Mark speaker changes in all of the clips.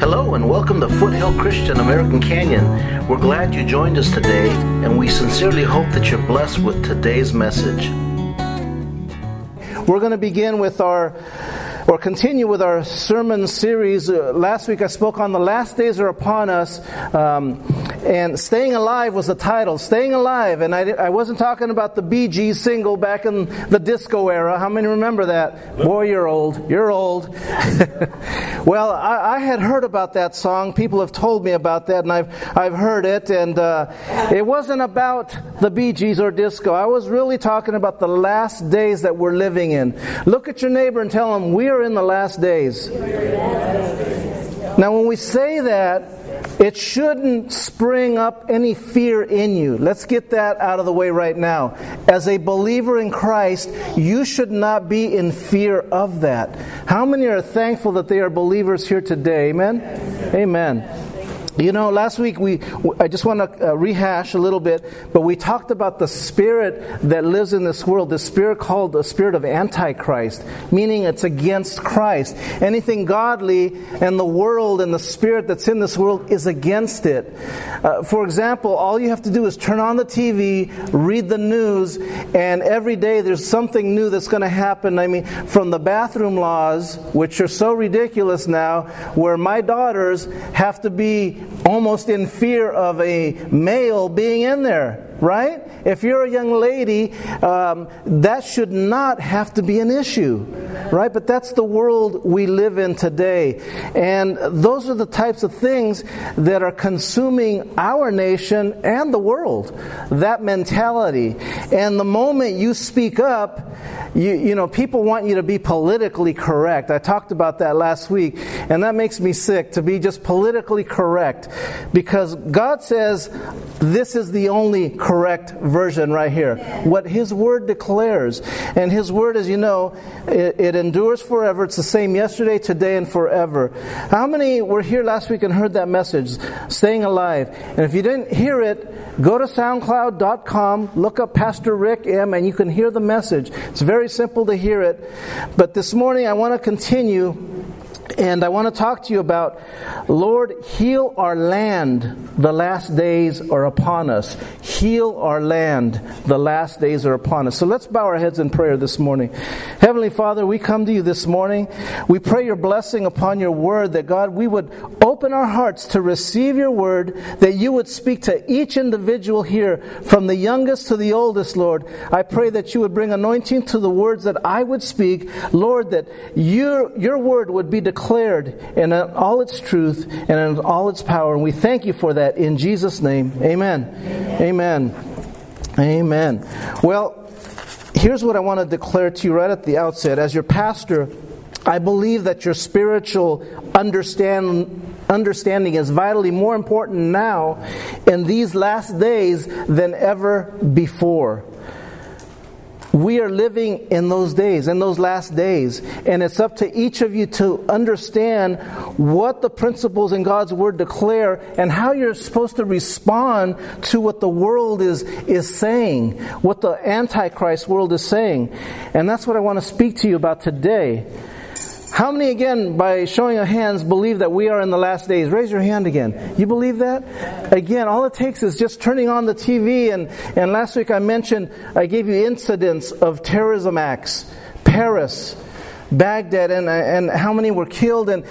Speaker 1: Hello and welcome to Foothill Christian American Canyon. We're glad you joined us today, and we sincerely hope that you're blessed with today's message.
Speaker 2: We're going to begin with our or continue with our sermon series. Uh, last week I spoke on the last days are upon us, um, and Staying Alive was the title. Staying Alive, and I, I wasn't talking about the Gees single back in the disco era. How many remember that? Boy, you're old. You're old. well, I, I, had heard about that song. People have told me about that, and I've, I've heard it, and uh, it wasn't about the Gees or disco. I was really talking about the last days that we're living in. Look at your neighbor and tell him, We are in the last days. Now, when we say that, it shouldn't spring up any fear in you. Let's get that out of the way right now. As a believer in Christ, you should not be in fear of that. How many are thankful that they are believers here today? Amen? Amen. You know, last week we, I just want to uh, rehash a little bit, but we talked about the spirit that lives in this world, the spirit called the spirit of Antichrist, meaning it's against Christ. Anything godly and the world and the spirit that's in this world is against it. Uh, for example, all you have to do is turn on the TV, read the news, and every day there's something new that's going to happen. I mean, from the bathroom laws, which are so ridiculous now, where my daughters have to be almost in fear of a male being in there right? If you're a young lady, um, that should not have to be an issue, right? But that's the world we live in today. And those are the types of things that are consuming our nation and the world. That mentality. And the moment you speak up, you, you know, people want you to be politically correct. I talked about that last week, and that makes me sick to be just politically correct because God says this is the only correct version right here. What His Word declares. And His Word, as you know, it, it, endures forever. It's the same yesterday, today, and forever. How many were here last week and heard that message? Staying alive. And if you didn't hear it, go to SoundCloud.com, look up Pastor Rick M, and you can hear the message. It's very simple to hear it. But this morning I want to continue and I want to talk to you about Lord, heal our land. The last days are upon us. Heal our land. The last days are upon us. So let's bow our heads in prayer this morning. Heavenly Father, we come to you this morning. We pray your blessing upon your word that God, we would open our hearts to receive your word, that you would speak to each individual here, from the youngest to the oldest, Lord. I pray that you would bring anointing to the words that I would speak. Lord, that your, your word would be declared declared in all its truth and in all its power. And we thank you for that in Jesus' name. Amen. Amen. Amen. Well, here's what I want to declare to you right at the outset. As your pastor, I believe that your spiritual understand, understanding is vitally more important now in these last days than ever before. We are living in those days, in those last days, and it's up to each of you to understand what the principles in God's Word declare and how you're supposed to respond to what the world is, is saying, what the Antichrist world is saying. And that's what I want to speak to you about today. How many, again, by showing of hands, believe that we are in the last days? Raise your hand again. You believe that? Again, all it takes is just turning on the TV. And, and last week I mentioned, I gave you incidents of terrorism acts. Paris, Baghdad, and, and how many were killed. And,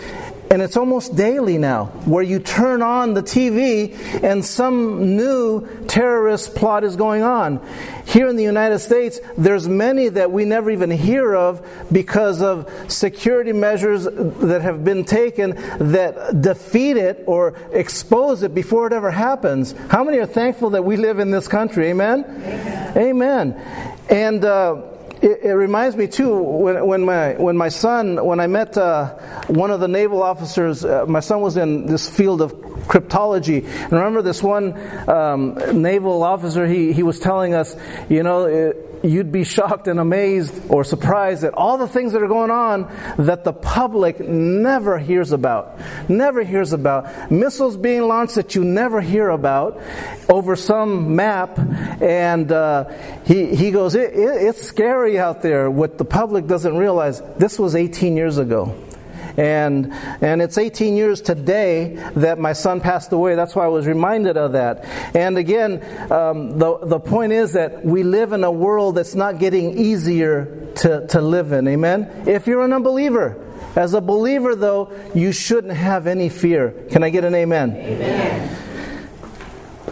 Speaker 2: and it's almost daily now, where you turn on the TV and some new terrorist plot is going on. Here in the United States, there's many that we never even hear of because of security measures that have been taken that defeat it or expose it before it ever happens. How many are thankful that we live in this country? Amen? Amen. Amen. And, uh, it, it, reminds me too when, when my when my son when I met uh, one of the naval officers. Uh, my son was in this field of cryptology, and remember this one um, naval officer. He he was telling us, you know. It, you'd be shocked and amazed or surprised at all the things that are going on that the public never hears about. Never hears about. Missiles being launched that you never hear about over some map. And uh, he, he goes, it, it, It's scary out there. What the public doesn't realize, this was 18 years ago. And, and it's 18 years today that my son passed away. That's why I was reminded of that. And again, um, the, the point is that we live in a world that's not getting easier to, to live in. Amen? If you're an unbeliever, as a believer, though, you shouldn't have any fear. Can I get an amen?
Speaker 3: Amen.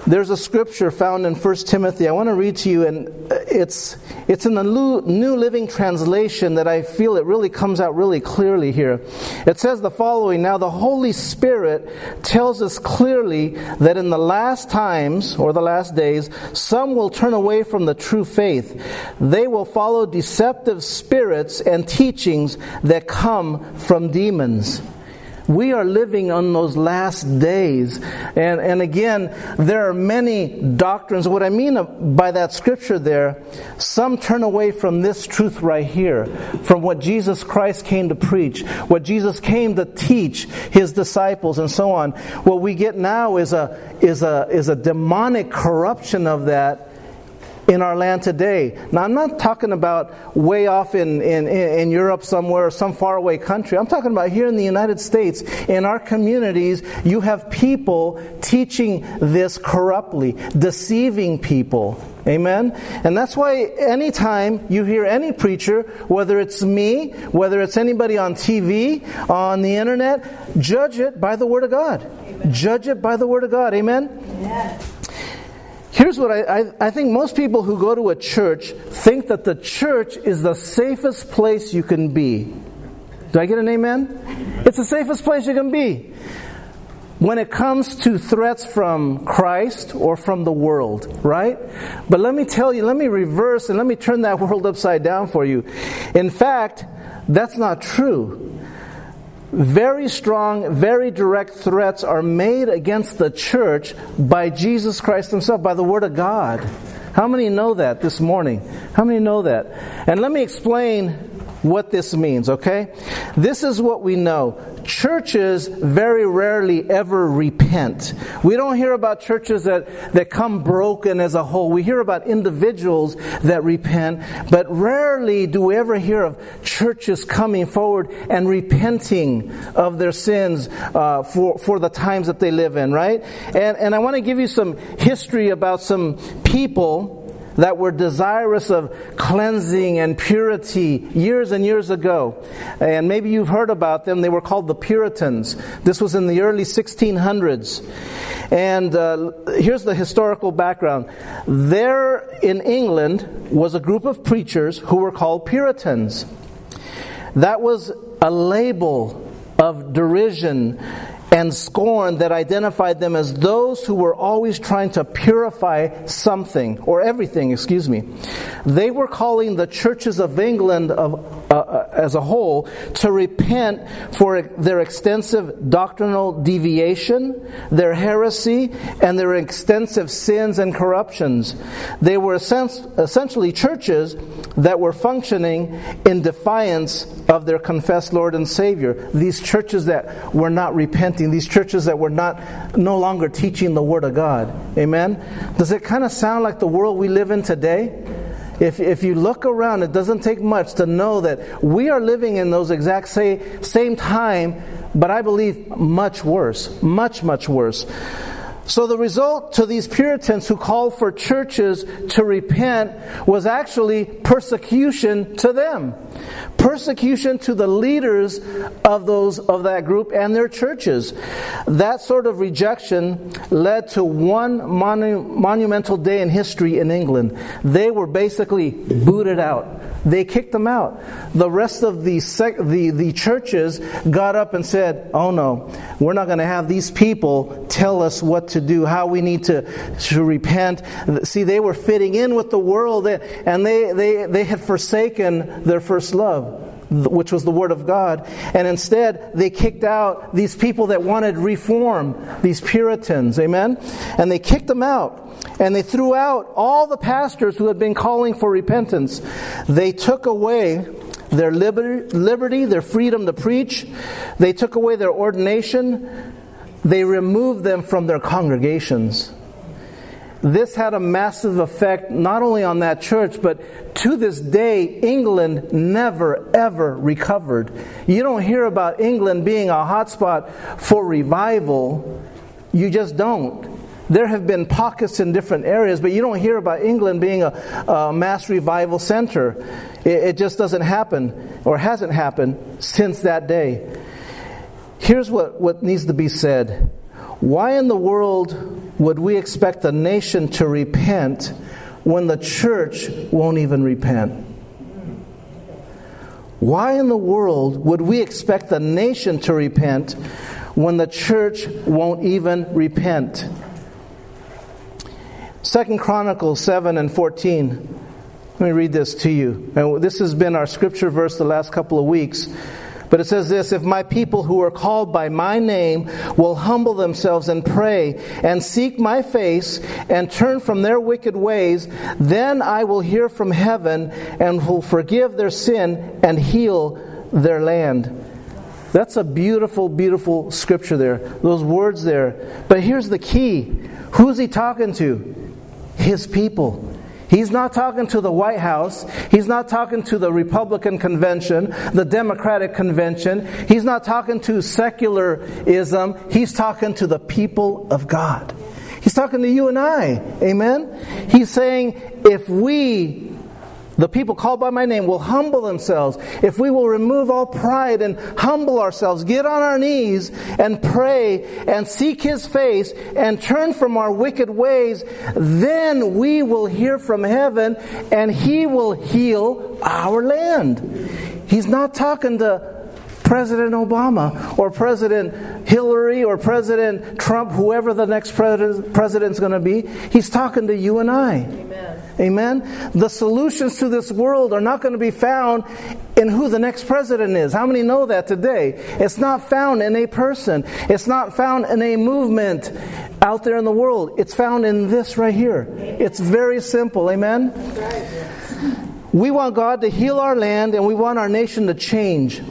Speaker 2: There's a scripture found in 1 Timothy. I want to read to you, and it's, it's in the New Living Translation that I feel it really comes out really clearly here. It says the following Now, the Holy Spirit tells us clearly that in the last times, or the last days, some will turn away from the true faith. They will follow deceptive spirits and teachings that come from demons. We are living on those last days. And, and again, there are many doctrines. What I mean by that scripture there, some turn away from this truth right here, from what Jesus Christ came to preach, what Jesus came to teach his disciples, and so on. What we get now is a, is a, is a demonic corruption of that in our land today. Now, I'm not talking about way off in, in, in Europe somewhere, some faraway country. I'm talking about here in the United States. In our communities, you have people teaching this corruptly, deceiving people. Amen? And that's why anytime you hear any preacher, whether it's me, whether it's anybody on TV, on the internet, judge it by the Word of God. Amen. Judge it by the Word of God. Amen? Yes. Here's what I, I, I, think most people who go to a church think that the church is the safest place you can be. Do I get an amen? It's the safest place you can be. When it comes to threats from Christ or from the world, right? But let me tell you, let me reverse and let me turn that world upside down for you. In fact, that's not true. Very strong, very direct threats are made against the church by Jesus Christ Himself, by the Word of God. How many know that this morning? How many know that? And let me explain what this means, okay? This is what we know. Churches very rarely ever repent. We don't hear about churches that, that come broken as a whole. We hear about individuals that repent, but rarely do we ever hear of churches coming forward and repenting of their sins uh, for, for the times that they live in, right? And, and I want to give you some history about some people that were desirous of cleansing and purity years and years ago. And maybe you've heard about them. They were called the Puritans. This was in the early 1600s. And uh, here's the historical background. There in England was a group of preachers who were called Puritans. That was a label of derision and scorn that identified them as those who were always trying to purify something or everything, excuse me. They were calling the churches of England of, uh, as a whole to repent for their extensive doctrinal deviation, their heresy, and their extensive sins and corruptions. They were essentially churches that were functioning in defiance of their confessed Lord and Savior. These churches that were not repenting, these churches that were not no longer teaching the Word of God. Amen? Does it kind of sound like the world we live in today? If, if you look around, it doesn't take much to know that we are living in those exact same, same time, but I believe much worse. Much, much worse. So the result to these Puritans who called for churches to repent was actually persecution to them. Persecution to the leaders of those of that group and their churches. That sort of rejection led to one monu- monumental day in history in England. They were basically booted out. They kicked them out. The rest of the, sec- the, the churches got up and said, Oh no, we're not going to have these people tell us what to do, how we need to, to repent. See, they were fitting in with the world eh, and they, they, they had forsaken their first love which was the Word of God. And instead, they kicked out these people that wanted reform, these Puritans. Amen? And they kicked them out. And they threw out all the pastors who had been calling for repentance. They took away their liberty, their freedom to preach. They took away their ordination. They removed them from their congregations. this had a massive effect not only on that church, but to this day, England never ever recovered. You don't hear about England being a hotspot for revival, you just don't. There have been pockets in different areas, but you don't hear about England being a, a mass revival center. It, it just doesn't happen, or hasn't happened since that day. Here's what, what needs to be said Why in the world would we expect a nation to repent when the church won't even repent? Why in the world would we expect the nation to repent when the church won't even repent? Second Chronicles 7 and 14. Let me read this to you. And this has been our scripture verse the last couple of weeks. But it says this If my people who are called by my name will humble themselves and pray and seek my face and turn from their wicked ways, then I will hear from heaven and will forgive their sin and heal their land. That's a beautiful, beautiful scripture there, those words there. But here's the key who's he talking to? His people. He's not talking to the White House. He's not talking to the Republican convention, the Democratic convention. He's not talking to secularism. He's talking to the people of God. He's talking to you and I. Amen? He's saying, if we the people called by my name will humble themselves. If we will remove all pride and humble ourselves, get on our knees and pray and seek His face and turn from our wicked ways, then we will hear from heaven and He will heal our land. He's not talking to President Obama or President Hillary or President Trump, whoever the next president president's going to be. He's talking to you and I. Amen. Amen. The solutions to this world are not going to be found in who the next president is. How many know that today? It's not found in a person. It's not found in a movement out there in the world. It's found in this right here. It's very simple. Amen. We want God to heal our land and we want our nation to change.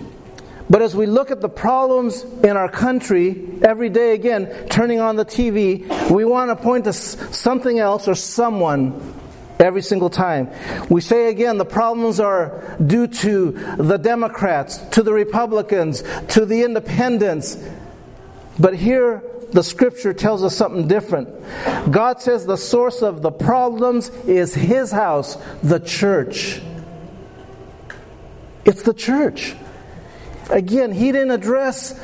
Speaker 2: But as we look at the problems in our country every day, again, turning on the TV, we want to point to something else or someone every single time. We say again the problems are due to the Democrats, to the Republicans, to the independents. But here, the scripture tells us something different. God says the source of the problems is His house, the church. It's the church. Again, he didn't address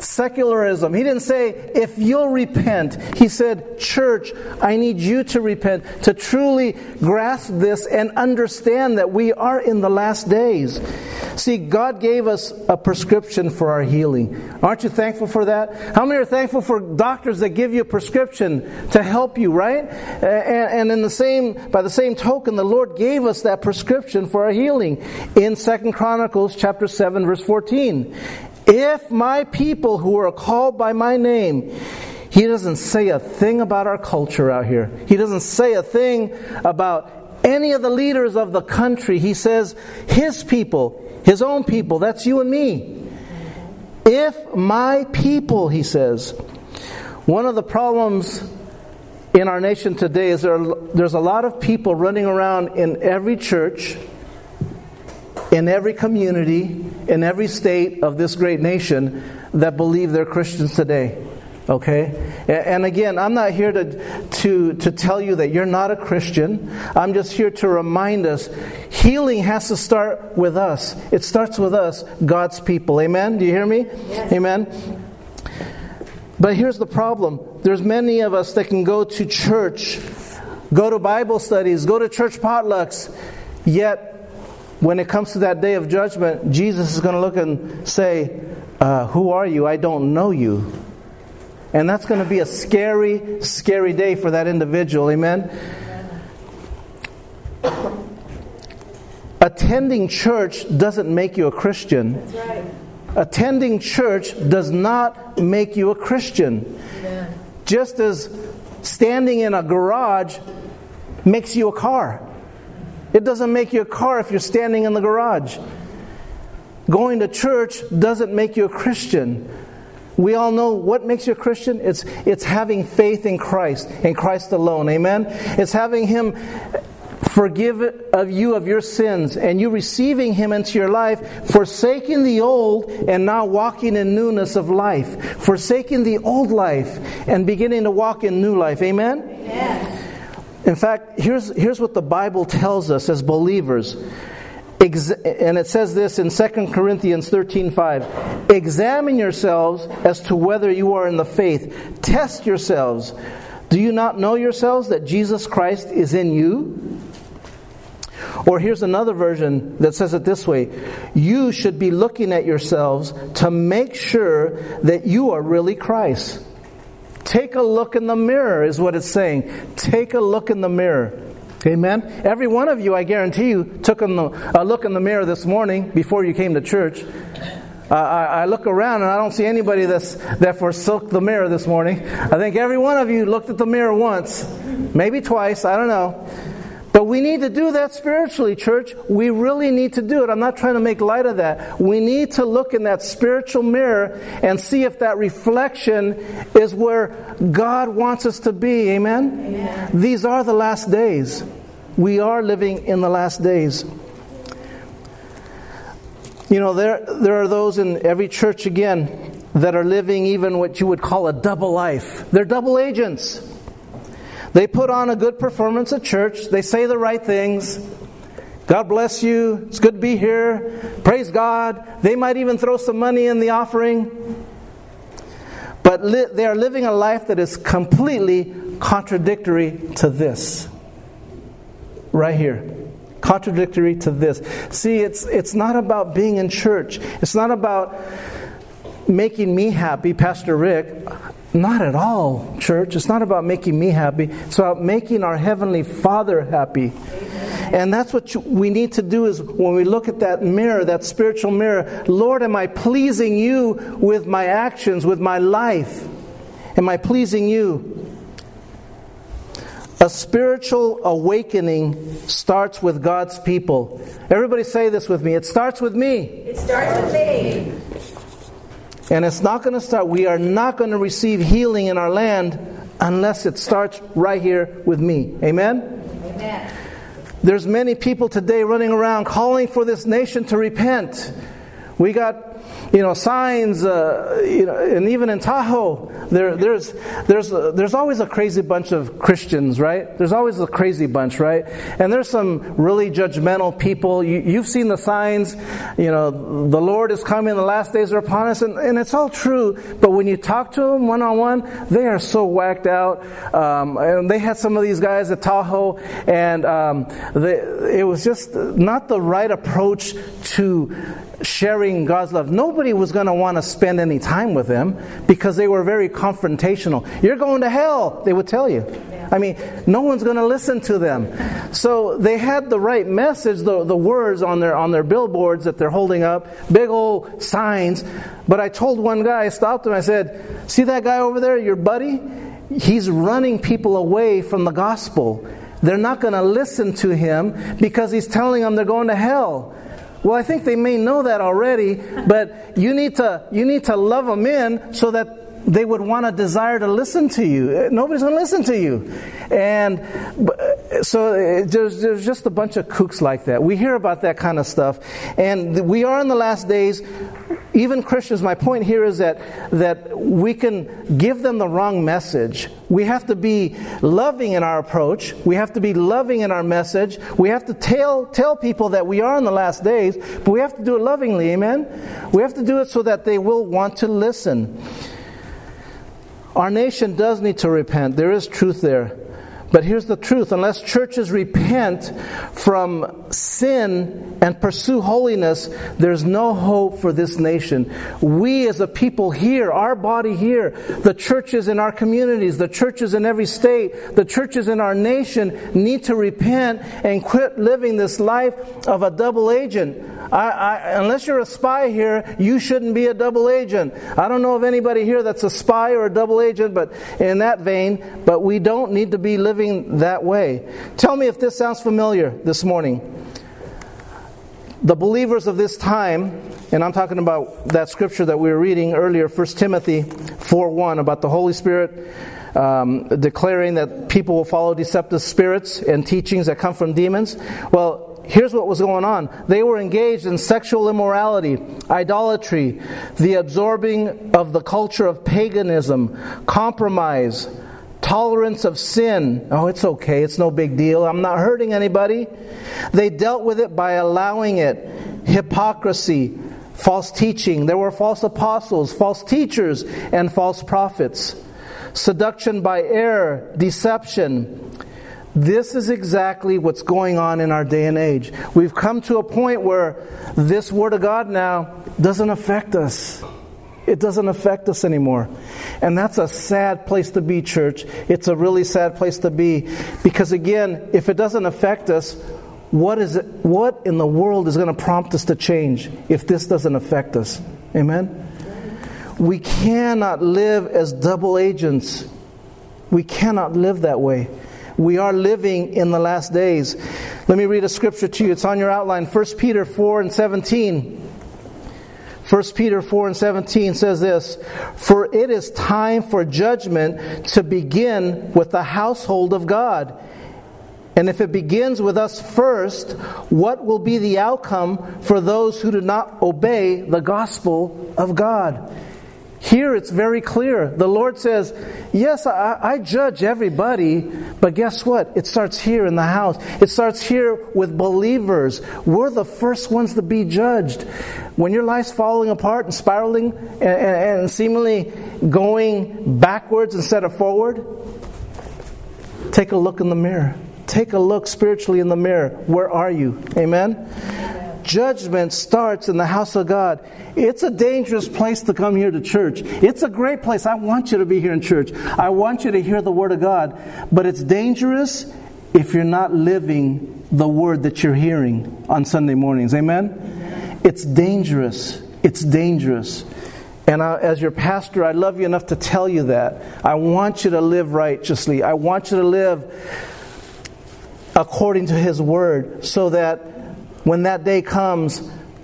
Speaker 2: secularism. He didn't say, if you'll repent. He said, church, I need you to repent, to truly grasp this and understand that we are in the last days. See, God gave us a prescription for our healing. Aren't you thankful for that? How many are thankful for doctors that give you a prescription to help you, right? And, in the same, by the same token, the Lord gave us that prescription for our healing in Second Chronicles chapter 7, verse 14. If my people who are called by my name, he doesn't say a thing about our culture out here. He doesn't say a thing about any of the leaders of the country. He says, his people, his own people, that's you and me. If my people, he says, one of the problems in our nation today is there, there's a lot of people running around in every church in every community, in every state of this great nation that believe they're Christians today. Okay? And again, I'm not here to, to, to tell you that you're not a Christian. I'm just here to remind us healing has to start with us. It starts with us, God's people. Amen? Do you hear me? Yes. Amen? But here's the problem there's many of us that can go to church, go to Bible studies, go to church potlucks, yet when it comes to that day of judgment, Jesus is going to look and say, uh, Who are you? I don't know you. And that's going to be a scary, scary day for that individual. Amen? Attending church doesn't make you a Christian. Right. Attending church does not make you a Christian. Amen. Just as standing in a garage makes you a car. It doesn't make you a car if you're standing in the garage. Going to church doesn't make you a Christian. We all know what makes you a Christian? It's, it's having faith in Christ, in Christ alone. Amen? It's having Him forgive of you of your sins and you receiving him into your life forsaking the old and now walking in newness of life forsaking the old life and beginning to walk in new life amen. In fact here's, here's what the bible tells us as believers. And it says this in 2 corinthians 13 5 examine yourselves as to whether you are in the faith. Test yourselves. Do you not know yourselves that jesus christ is in you? Or here's another version that says it this way. You should be looking at yourselves to make sure that you are really Christ. Take a look in the mirror, is what it's saying. Take a look in the mirror. Amen. Every one of you, I guarantee you, took a look in the mirror this morning before you came to church. I, I, look around and I don't see anybody that's, that forsook the mirror this morning. I think every one of you looked at the mirror once, maybe twice, I don't know. But we need to do that spiritually, church. We really need to do it. I'm not trying to make light of that. We need to look in that spiritual mirror and see if that reflection is where God wants us to be. Amen? Amen. These are the last days. We are living in the last days. You know, there, there are those in every church again that are living even what you would call a double life. They're double agents. They put on a good performance at church. They say the right things. God bless you. It's good to be here. Praise God. They might even throw some money in the offering. But li- they are living a life that is completely contradictory to this. Right here. Contradictory to this. See, it's, it's not about being in church, it's not about making me happy, Pastor Rick. Not at all, church. It's not about making me happy. It's about making our Heavenly Father happy. And that's what we need to do is when we look at that mirror, that spiritual mirror, Lord, am I pleasing you with my actions, with my life? Am I pleasing you? A spiritual awakening starts with God's people. Everybody say this with me. It starts with me.
Speaker 3: It starts with me.
Speaker 2: And it's not going to start, we are not going to receive healing in our land unless it starts right here with me. Amen? Amen. There's many people today running around calling for this nation to repent. We got you know, signs, uh, you know, and even in Tahoe, there, there's, there's, uh, there's always a crazy bunch of Christians, right? There's always a crazy bunch, right? And there's some really judgmental people. You, you've seen the signs, you know, the Lord is coming, the last days are upon us, and, and it's all true. But when you talk to them one on one, they are so whacked out. Um, and they had some of these guys at Tahoe, and um, they, it was just not the right approach to sharing God's love. Nobody was going to want to spend any time with them because they were very confrontational. You're going to hell, they would tell you. I mean, no one's going to listen to them. So they had the right message, the, the words on their, on their billboards that they're holding up, big old signs. But I told one guy, I stopped him, I said, See that guy over there, your buddy? He's running people away from the gospel. They're not going to listen to him because he's telling them they're going to hell. Well, I think they may know that already, but you need to you need to love them in so that they would want to desire to listen to you. Uh, nobody's going to listen to you. And uh, so uh, there's, there's just a bunch of kooks like that. We hear about that kind of stuff. And we are in the last days. Even Christians, my point here is that, that we can give them the wrong message. We have to be loving in our approach. We have to be loving in our message. We have to tell, tell people that we are in the last days, but we have to do it lovingly, amen? We have to do it so that they will want to listen. Our nation does need to repent. There is truth there. But here's the truth unless churches repent from sin and pursue holiness, there's no hope for this nation. We as a people here, our body here, the churches in our communities, the churches in every state, the churches in our nation need to repent and quit living this life of a double agent. I, I, unless you're a spy here, you shouldn't be a double agent. I don't know of anybody here that's a spy or a double agent, but in that vein, but we don't need to be living that way. Tell me if this sounds familiar this morning. the believers of this time, and I'm talking about that scripture that we were reading earlier, 1 Timothy 4 1, about the Holy Spirit um, declaring that people will follow deceptive spirits and teachings that come from demons. Well, here's what was going on they were engaged in sexual immorality, idolatry, the absorbing of the culture of paganism, compromise, tolerance of sin. Oh, it's okay, it's no big deal, I'm not hurting anybody. They dealt with it by allowing it. Hypocrisy, false teaching. There were false apostles, false teachers, and false prophets. Seduction by error, deception. This is exactly what's going on in our day and age. We've come to a point where this Word of God now doesn't affect us. It doesn't affect us anymore. And that's a sad place to be, church. It's a really sad place to be. Because again, if it doesn't affect us, what is it, what in the world is going to prompt us to change if this doesn't affect us? Amen? We cannot live as double agents. We cannot live that way. We are living in the last days. Let me read a scripture to you. It's on your outline. 1 Peter 4 and 17. 1 Peter 4 and 17 says this For it is time for judgment to begin with the household of God. And if it begins with us first, what will be the outcome for those who do not obey the gospel of God? Here it's very clear. The Lord says, Yes, I, I, judge everybody, but guess what? It starts here in the house. It starts here with believers. We're the first ones to be judged. When your life's falling apart and spiraling and, and, and seemingly going backwards instead of forward, take a look in the mirror. Take a look spiritually in the mirror. Where are you? Amen? Judgment starts in the house of God. It's a dangerous place to come here to church. It's a great place. I want you to be here in church. I want you to hear the Word of God. But it's dangerous if you're not living the Word that you're hearing on Sunday mornings. Amen? It's dangerous. It's dangerous. And I, as your pastor, I love you enough to tell you that. I want you to live righteously. I want you to live according to His Word so that when that day comes,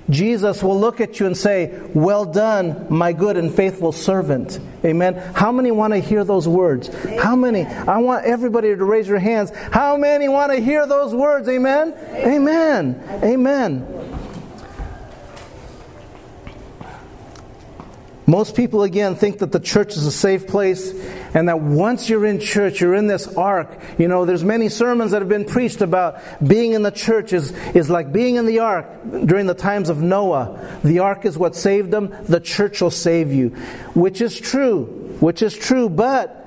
Speaker 2: Jesus will look at you and say, Well done, my good and faithful servant. Amen. How many want to hear those words? How many? I want everybody to raise your hands. How many want to hear those words? Amen. Amen. Amen. Most people, again, think that the church is a safe place and that once you're in church, you're in this ark. You know, there's many sermons that have been preached about being in the church is, is like being in the ark during the times of Noah. The ark is what saved them, the church will save you. Which is true, which is true, but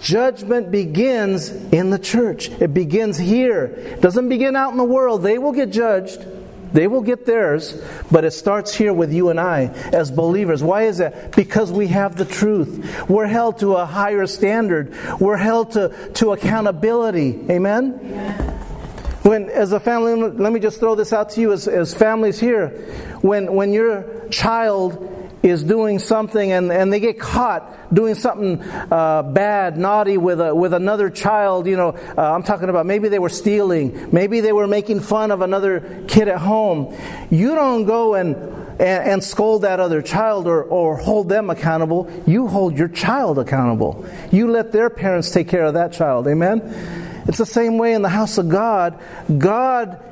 Speaker 2: judgment begins in the church. It begins here. It doesn't begin out in the world. They will get judged. They will get theirs, but it starts here with you and I as believers. Why is that? Because we have the truth. We're held to a higher standard. We're held to, to accountability. Amen? When, as a family, let me just throw this out to you as, as families here. When, when your child is doing something and, and they get caught doing something uh, bad, naughty with, a, with another child, you know, uh, I'm talking about maybe they were stealing, maybe they were making fun of another kid at home. You don't go and, and, and scold that other child or, or hold them accountable. You hold your child accountable. You let their parents take care of that child. Amen? It's the same way in the house of God. God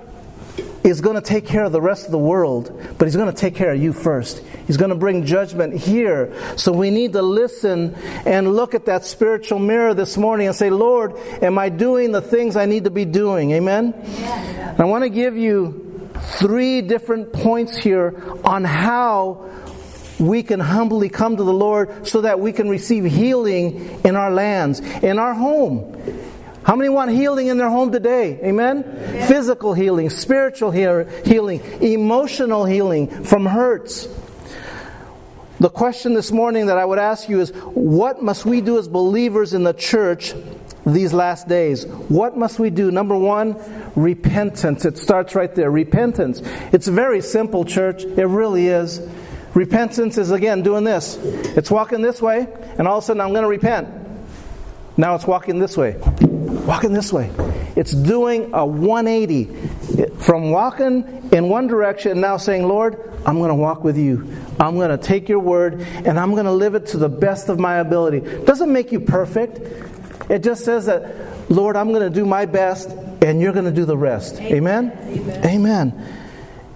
Speaker 2: is going to take care of the rest of the world, but He's going to take care of you first. He's going to bring judgment here. So we need to listen and look at that spiritual mirror this morning and say, Lord, am I doing the things I need to be doing? Amen? Yeah. I want to give you three different points here on how we can humbly come to the Lord so that we can receive healing in our lands, in our home. How many want healing in their home today? Amen? Amen. Physical healing, spiritual healing, emotional healing from hurts. The question this morning that I would ask you is what must we do as believers in the church these last days? What must we do? Number one, repentance. It starts right there. Repentance. It's very simple, church. It really is. Repentance is again doing this. It's walking this way, and all of a sudden I'm going to repent. Now it's walking this way walking this way. It's doing a 180 from walking in one direction now saying, Lord, I'm going to walk with you. I'm going to take your word and I'm going to live it to the best of my ability. Doesn't make you perfect. It just says that, Lord, I'm going to do my best and you're going to do the rest. Amen? Amen? Amen.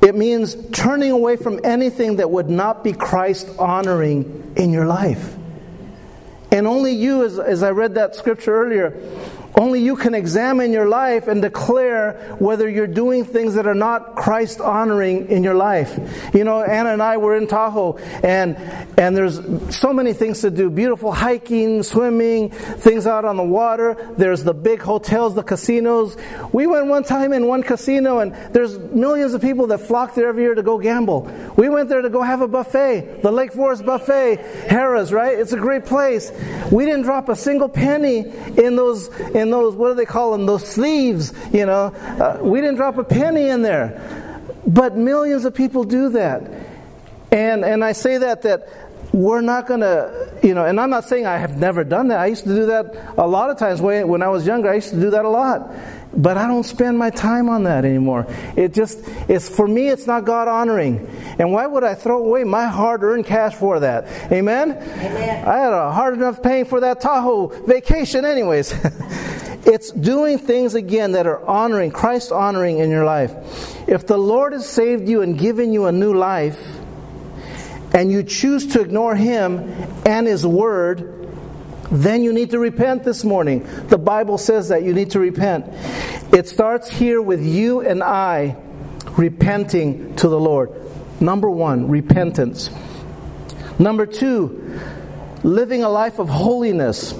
Speaker 2: It means turning away from anything that would not be Christ honoring in your life. And only you, as, as I read that scripture earlier, only you can examine your life and declare whether you're doing things that are not Christ honoring in your life. You know, Anna and I were in Tahoe and and there's so many things to do. Beautiful hiking, swimming, things out on the water. There's the big hotels, the casinos. We went one time in one casino and there's millions of people that flock there every year to go gamble. We went there to go have a buffet, the Lake Forest buffet, Harrah's, right? It's a great place. We didn't drop a single penny in those in those, what do they call them, those sleeves, you know. Uh, we didn't drop a penny in there. But millions of people do that. And, and I say that, that we're not going to, you know, and I'm not saying I have never done that. I used to do that a lot of times when I was younger. I used to do that a lot. But I don't spend my time on that anymore. It just, it's, for me, it's not God honoring. And why would I throw away my hard earned cash for that? Amen? Amen. I had a hard enough paying for that Tahoe vacation, anyways. it's doing things again that are honoring, Christ honoring in your life. If the Lord has saved you and given you a new life, and you choose to ignore Him and His Word, then you need to repent this morning. The Bible says that you need to repent. It starts here with you and I repenting to the Lord. Number one, repentance. Number two, living a life of holiness.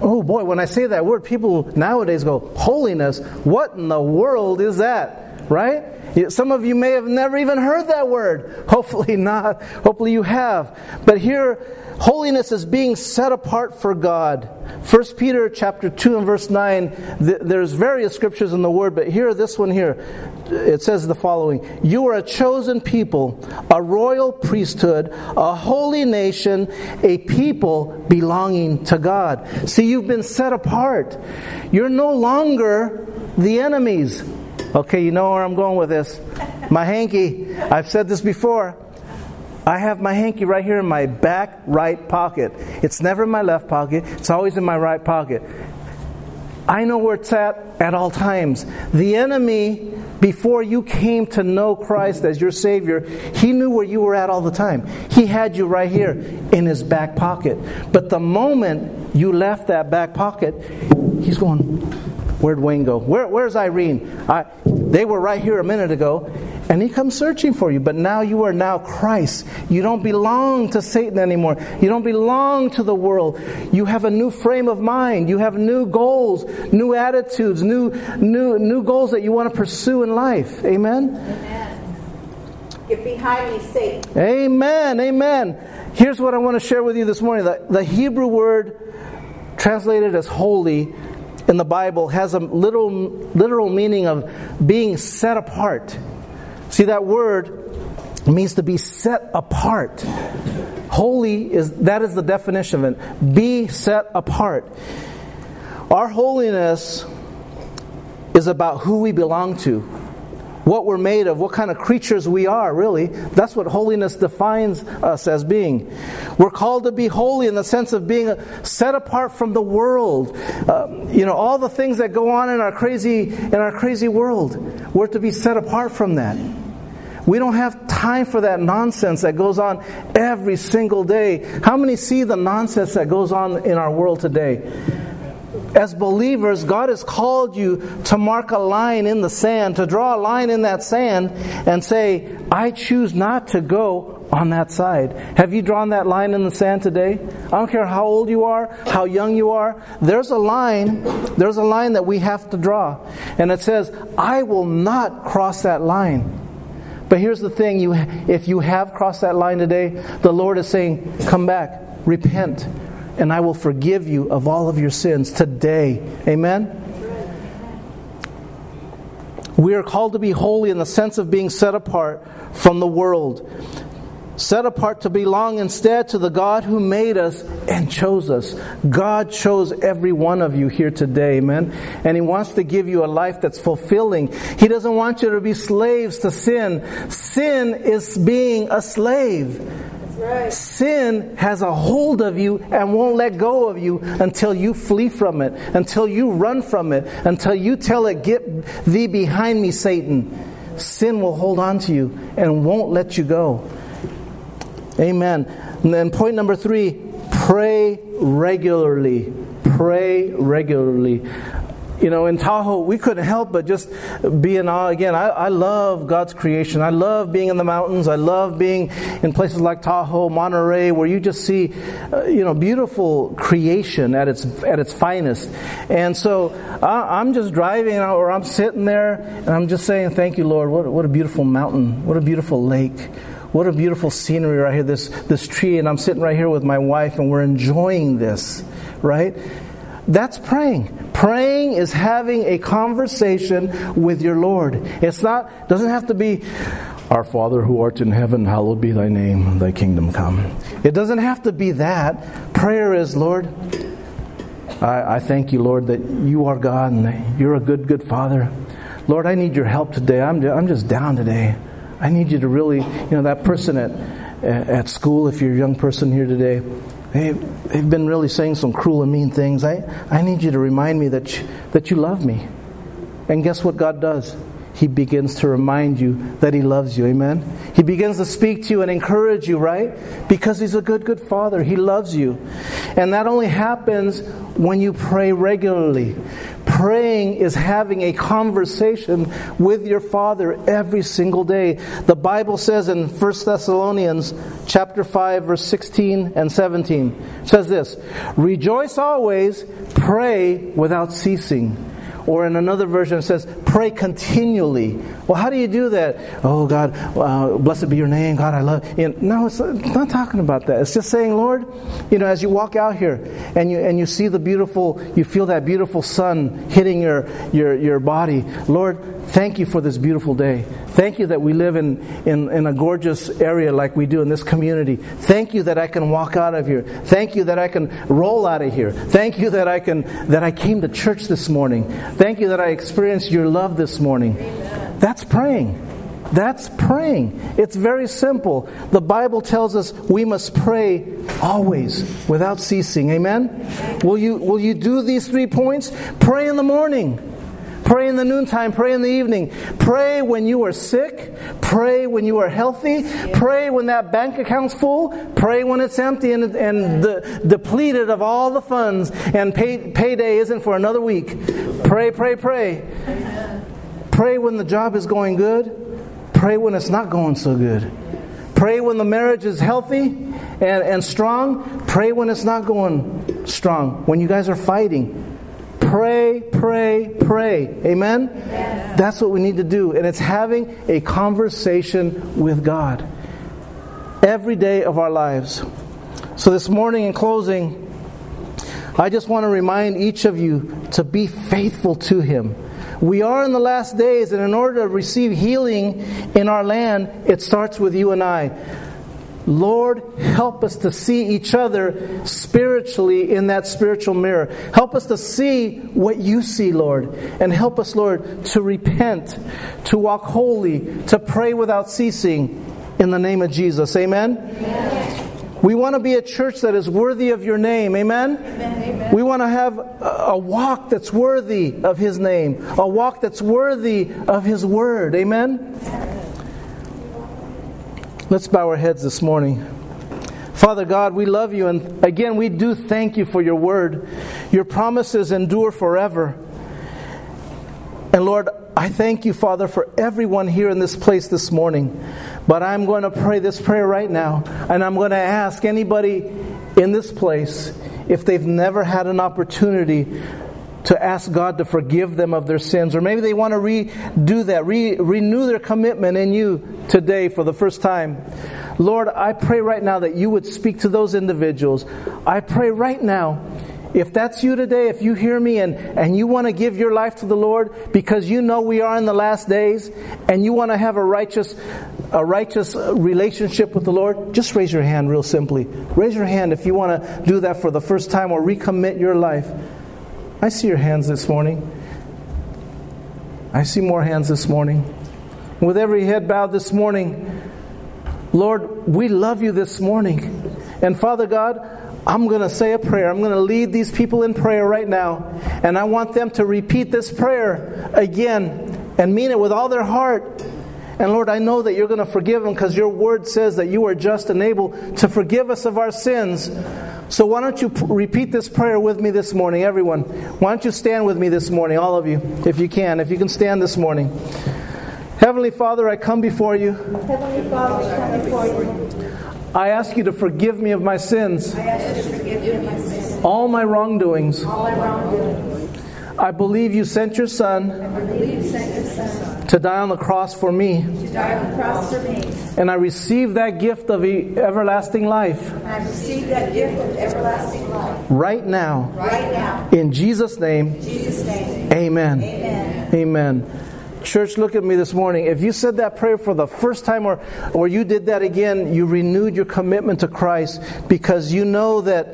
Speaker 2: Oh boy, when I say that word, people nowadays go, Holiness? What in the world is that? Right? Some of you may have never even heard that word. Hopefully not. Hopefully you have. But here, holiness is being set apart for God. 1 Peter chapter 2 and verse 9, there's various scriptures in the word, but here, this one here, it says the following You are a chosen people, a royal priesthood, a holy nation, a people belonging to God. See, you've been set apart. You're no longer the enemies. Okay, you know where I'm going with this. My hanky. I've said this before. I have my hanky right here in my back right pocket. It's never in my left pocket, it's always in my right pocket. I know where it's at at all times. The enemy, before you came to know Christ as your Savior, he knew where you were at all the time. He had you right here in his back pocket. But the moment you left that back pocket, he's going, Where'd Wayne go? Where, where's Irene? I, they were right here a minute ago. And he comes searching for you. But now you are now Christ. You don't belong to Satan anymore. You don't belong to the world. You have a new frame of mind. You have new goals, new attitudes, new, new, new goals that you want to pursue in life. Amen?
Speaker 3: Amen. Get behind me, Satan.
Speaker 2: Amen. Amen. Here's what I want to share with you this morning. The, the Hebrew word translated as holy in the Bible has a literal, literal meaning of being set apart. See, that word means to be set apart. Holy is that is the definition of it. Be set apart. Our holiness is about who we belong to what we're made of, what kind of creatures we are, really. That's what holiness defines us as being. We're called to be holy in the sense of being set apart from the world. Uh, you know, all the things that go on in our crazy in our crazy world. We're to be set apart from that. We don't have time for that nonsense that goes on every single day. How many see the nonsense that goes on in our world today? As believers, God has called you to mark a line in the sand, to draw a line in that sand and say, I choose not to go on that side. Have you drawn that line in the sand today? I don't care how old you are, how young you are. There's a line, there's a line that we have to draw. And it says, I will not cross that line. But here's the thing, you if you have crossed that line today, the Lord is saying, come back, repent and I will forgive you of all of your sins today. Amen? We are called to be holy in the sense of being set apart from the world. set apart to belong instead to the God who made us and chose us. God chose every one of you here today, amen. And He wants to give you a life that's fulfilling. He doesn't want you to be slaves to sin. Sin is being a slave. Sin has a hold of you and won't let go of you until you flee from it, until you run from it, until you tell it, Get thee behind me, Satan. Sin will hold on to you and won't let you go. Amen. And then point number three pray regularly. Pray regularly. You know, in Tahoe, we couldn't help but just be in awe. Again, I, I love God's creation. I love being in the mountains. I love being in places like Tahoe, Monterey, where you just see, uh, you know, beautiful creation at its at its finest. And so I, am just driving, or I'm sitting there, and I'm just saying, "Thank you, Lord. What what a beautiful mountain. What a beautiful lake." What a beautiful scenery right here, this, this tree, and I'm sitting right here with my wife, and we're enjoying this, right? That's praying. Praying is having a conversation with your Lord. It's not, doesn't have to be, Our Father who art in heaven, hallowed be thy name, thy kingdom come. It doesn't have to be that. Prayer is, Lord, I, I thank you, Lord, that you are God and you're a good, good Father. Lord, I need your help today. I'm, I'm just down today. I need you to really, you know, that person at, at school, if you're a young person here today, they, they've been really saying some cruel and mean things. I, I need you to remind me that you, that you love me. And guess what God does? He begins to remind you that He loves you. Amen? He begins to speak to you and encourage you, right? Because He's a good, good Father. He loves you. And that only happens when you pray regularly. Praying is having a conversation with your Father every single day. The Bible says in 1 Thessalonians chapter 5 verse 16 and 17 says this, "Rejoice always, pray without ceasing." Or in another version, it says, pray continually. Well, how do you do that? Oh, God, uh, blessed be your name. God, I love you. No, it's not talking about that. It's just saying, Lord, you know, as you walk out here and you, and you see the beautiful, you feel that beautiful sun hitting your, your, your body. Lord, thank you for this beautiful day. Thank you that we live in, in, in a gorgeous area like we do in this community. Thank you that I can walk out of here. Thank you that I can roll out of here. Thank you that I can, that I came to church this morning. Thank you that I experienced your love this morning. Amen. That's praying. That's praying. It's very simple. The Bible tells us we must pray always without ceasing. Amen? Will you, will you do these three points? Pray in the morning. Pray in the noontime, pray in the evening. Pray when you are sick. Pray when you are healthy. Pray when that bank account's full. Pray when it's empty and, and depleted of all the funds and pay, payday isn't for another week. Pray, pray, pray. Pray when the job is going good. Pray when it's not going so good. Pray when the marriage is healthy and, and strong. Pray when it's not going strong. When you guys are fighting. Pray, pray, pray. Amen? Yes. That's what we need to do. And it's having a conversation with God every day of our lives. So, this morning, in closing, I just want to remind each of you to be faithful to Him. We are in the last days, and in order to receive healing in our land, it starts with you and I. Lord, help us to see each other spiritually in that spiritual mirror. Help us to see what you see, Lord. And help us, Lord, to repent, to walk holy, to pray without ceasing in the name of Jesus. Amen? Amen. We want to be a church that is worthy of your name. Amen? Amen. We want to have a walk that's worthy of his name, a walk that's worthy of his word. Amen? Let's bow our heads this morning. Father God, we love you, and again, we do thank you for your word. Your promises endure forever. And Lord, I thank you, Father, for everyone here in this place this morning. But I'm going to pray this prayer right now, and I'm going to ask anybody in this place if they've never had an opportunity to ask God to forgive them of their sins, or maybe they want to redo that, re- renew their commitment in you today for the first time. Lord, I pray right now that you would speak to those individuals. I pray right now If that's you today, if you hear me and, and you want to give your life to the Lord because you know we are in the last days and you want to have a righteous, a righteous relationship with the Lord, just raise your hand real simply. Raise your hand if you want to do that for the first time or recommit your life. I see your hands this morning. I see more hands this morning. With every head bowed this morning, Lord, we love you this morning. And Father God, I'm going to say a prayer. I'm going to lead these people in prayer right now. And I want them to repeat this prayer again and mean it with all their heart. And Lord, I know that you're going to forgive them because your word says that you are just and able to forgive us of our sins. So why don't you repeat this prayer with me this morning, everyone? Why don't you stand with me this morning, all of you, if you can, if you can stand this morning. Heavenly Father, I come before you.
Speaker 3: Heavenly Father, we come before you.
Speaker 2: I ask you to forgive me of my sins.
Speaker 3: I ask you to forgive me of my sins.
Speaker 2: All my wrongdoings.
Speaker 3: All my wrongdoings.
Speaker 2: I believe you sent your son.
Speaker 3: I believe you sent your son.
Speaker 2: To die on the cross for me.
Speaker 3: To die on the cross for me.
Speaker 2: And I receive that gift of everlasting life.
Speaker 3: And I receive that gift of everlasting life.
Speaker 2: Right now.
Speaker 3: Right now.
Speaker 2: In Jesus' name.
Speaker 3: In Jesus' name.
Speaker 2: Amen.
Speaker 3: Amen.
Speaker 2: Amen. Church, look at me this morning. If you said that prayer for the first time or, or you did that again, you renewed your commitment to Christ because you know that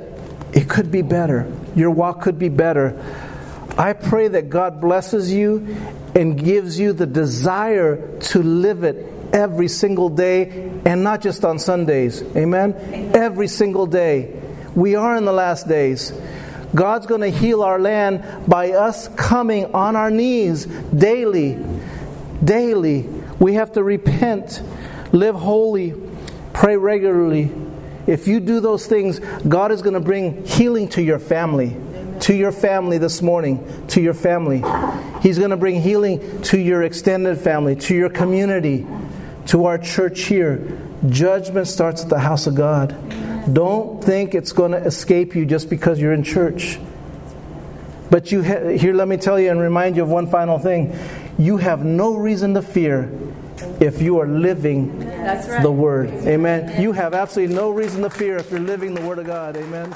Speaker 2: it could be better. Your walk could be better. I pray that God blesses you and gives you the desire to live it every single day and not just on Sundays. Amen? Amen. Every single day. We are in the last days. God's going to heal our land by us coming on our knees daily. Daily. We have to repent, live holy, pray regularly. If you do those things, God is going to bring healing to your family. To your family this morning, to your family. He's going to bring healing to your extended family, to your community, to our church here. Judgment starts at the house of God. Don't think it's going to escape you just because you're in church. But you ha- here, let me tell you and remind you of one final thing. You have no reason to fear if you are living right. the Word. Amen. You have absolutely no reason to fear if you're living the Word of God. Amen.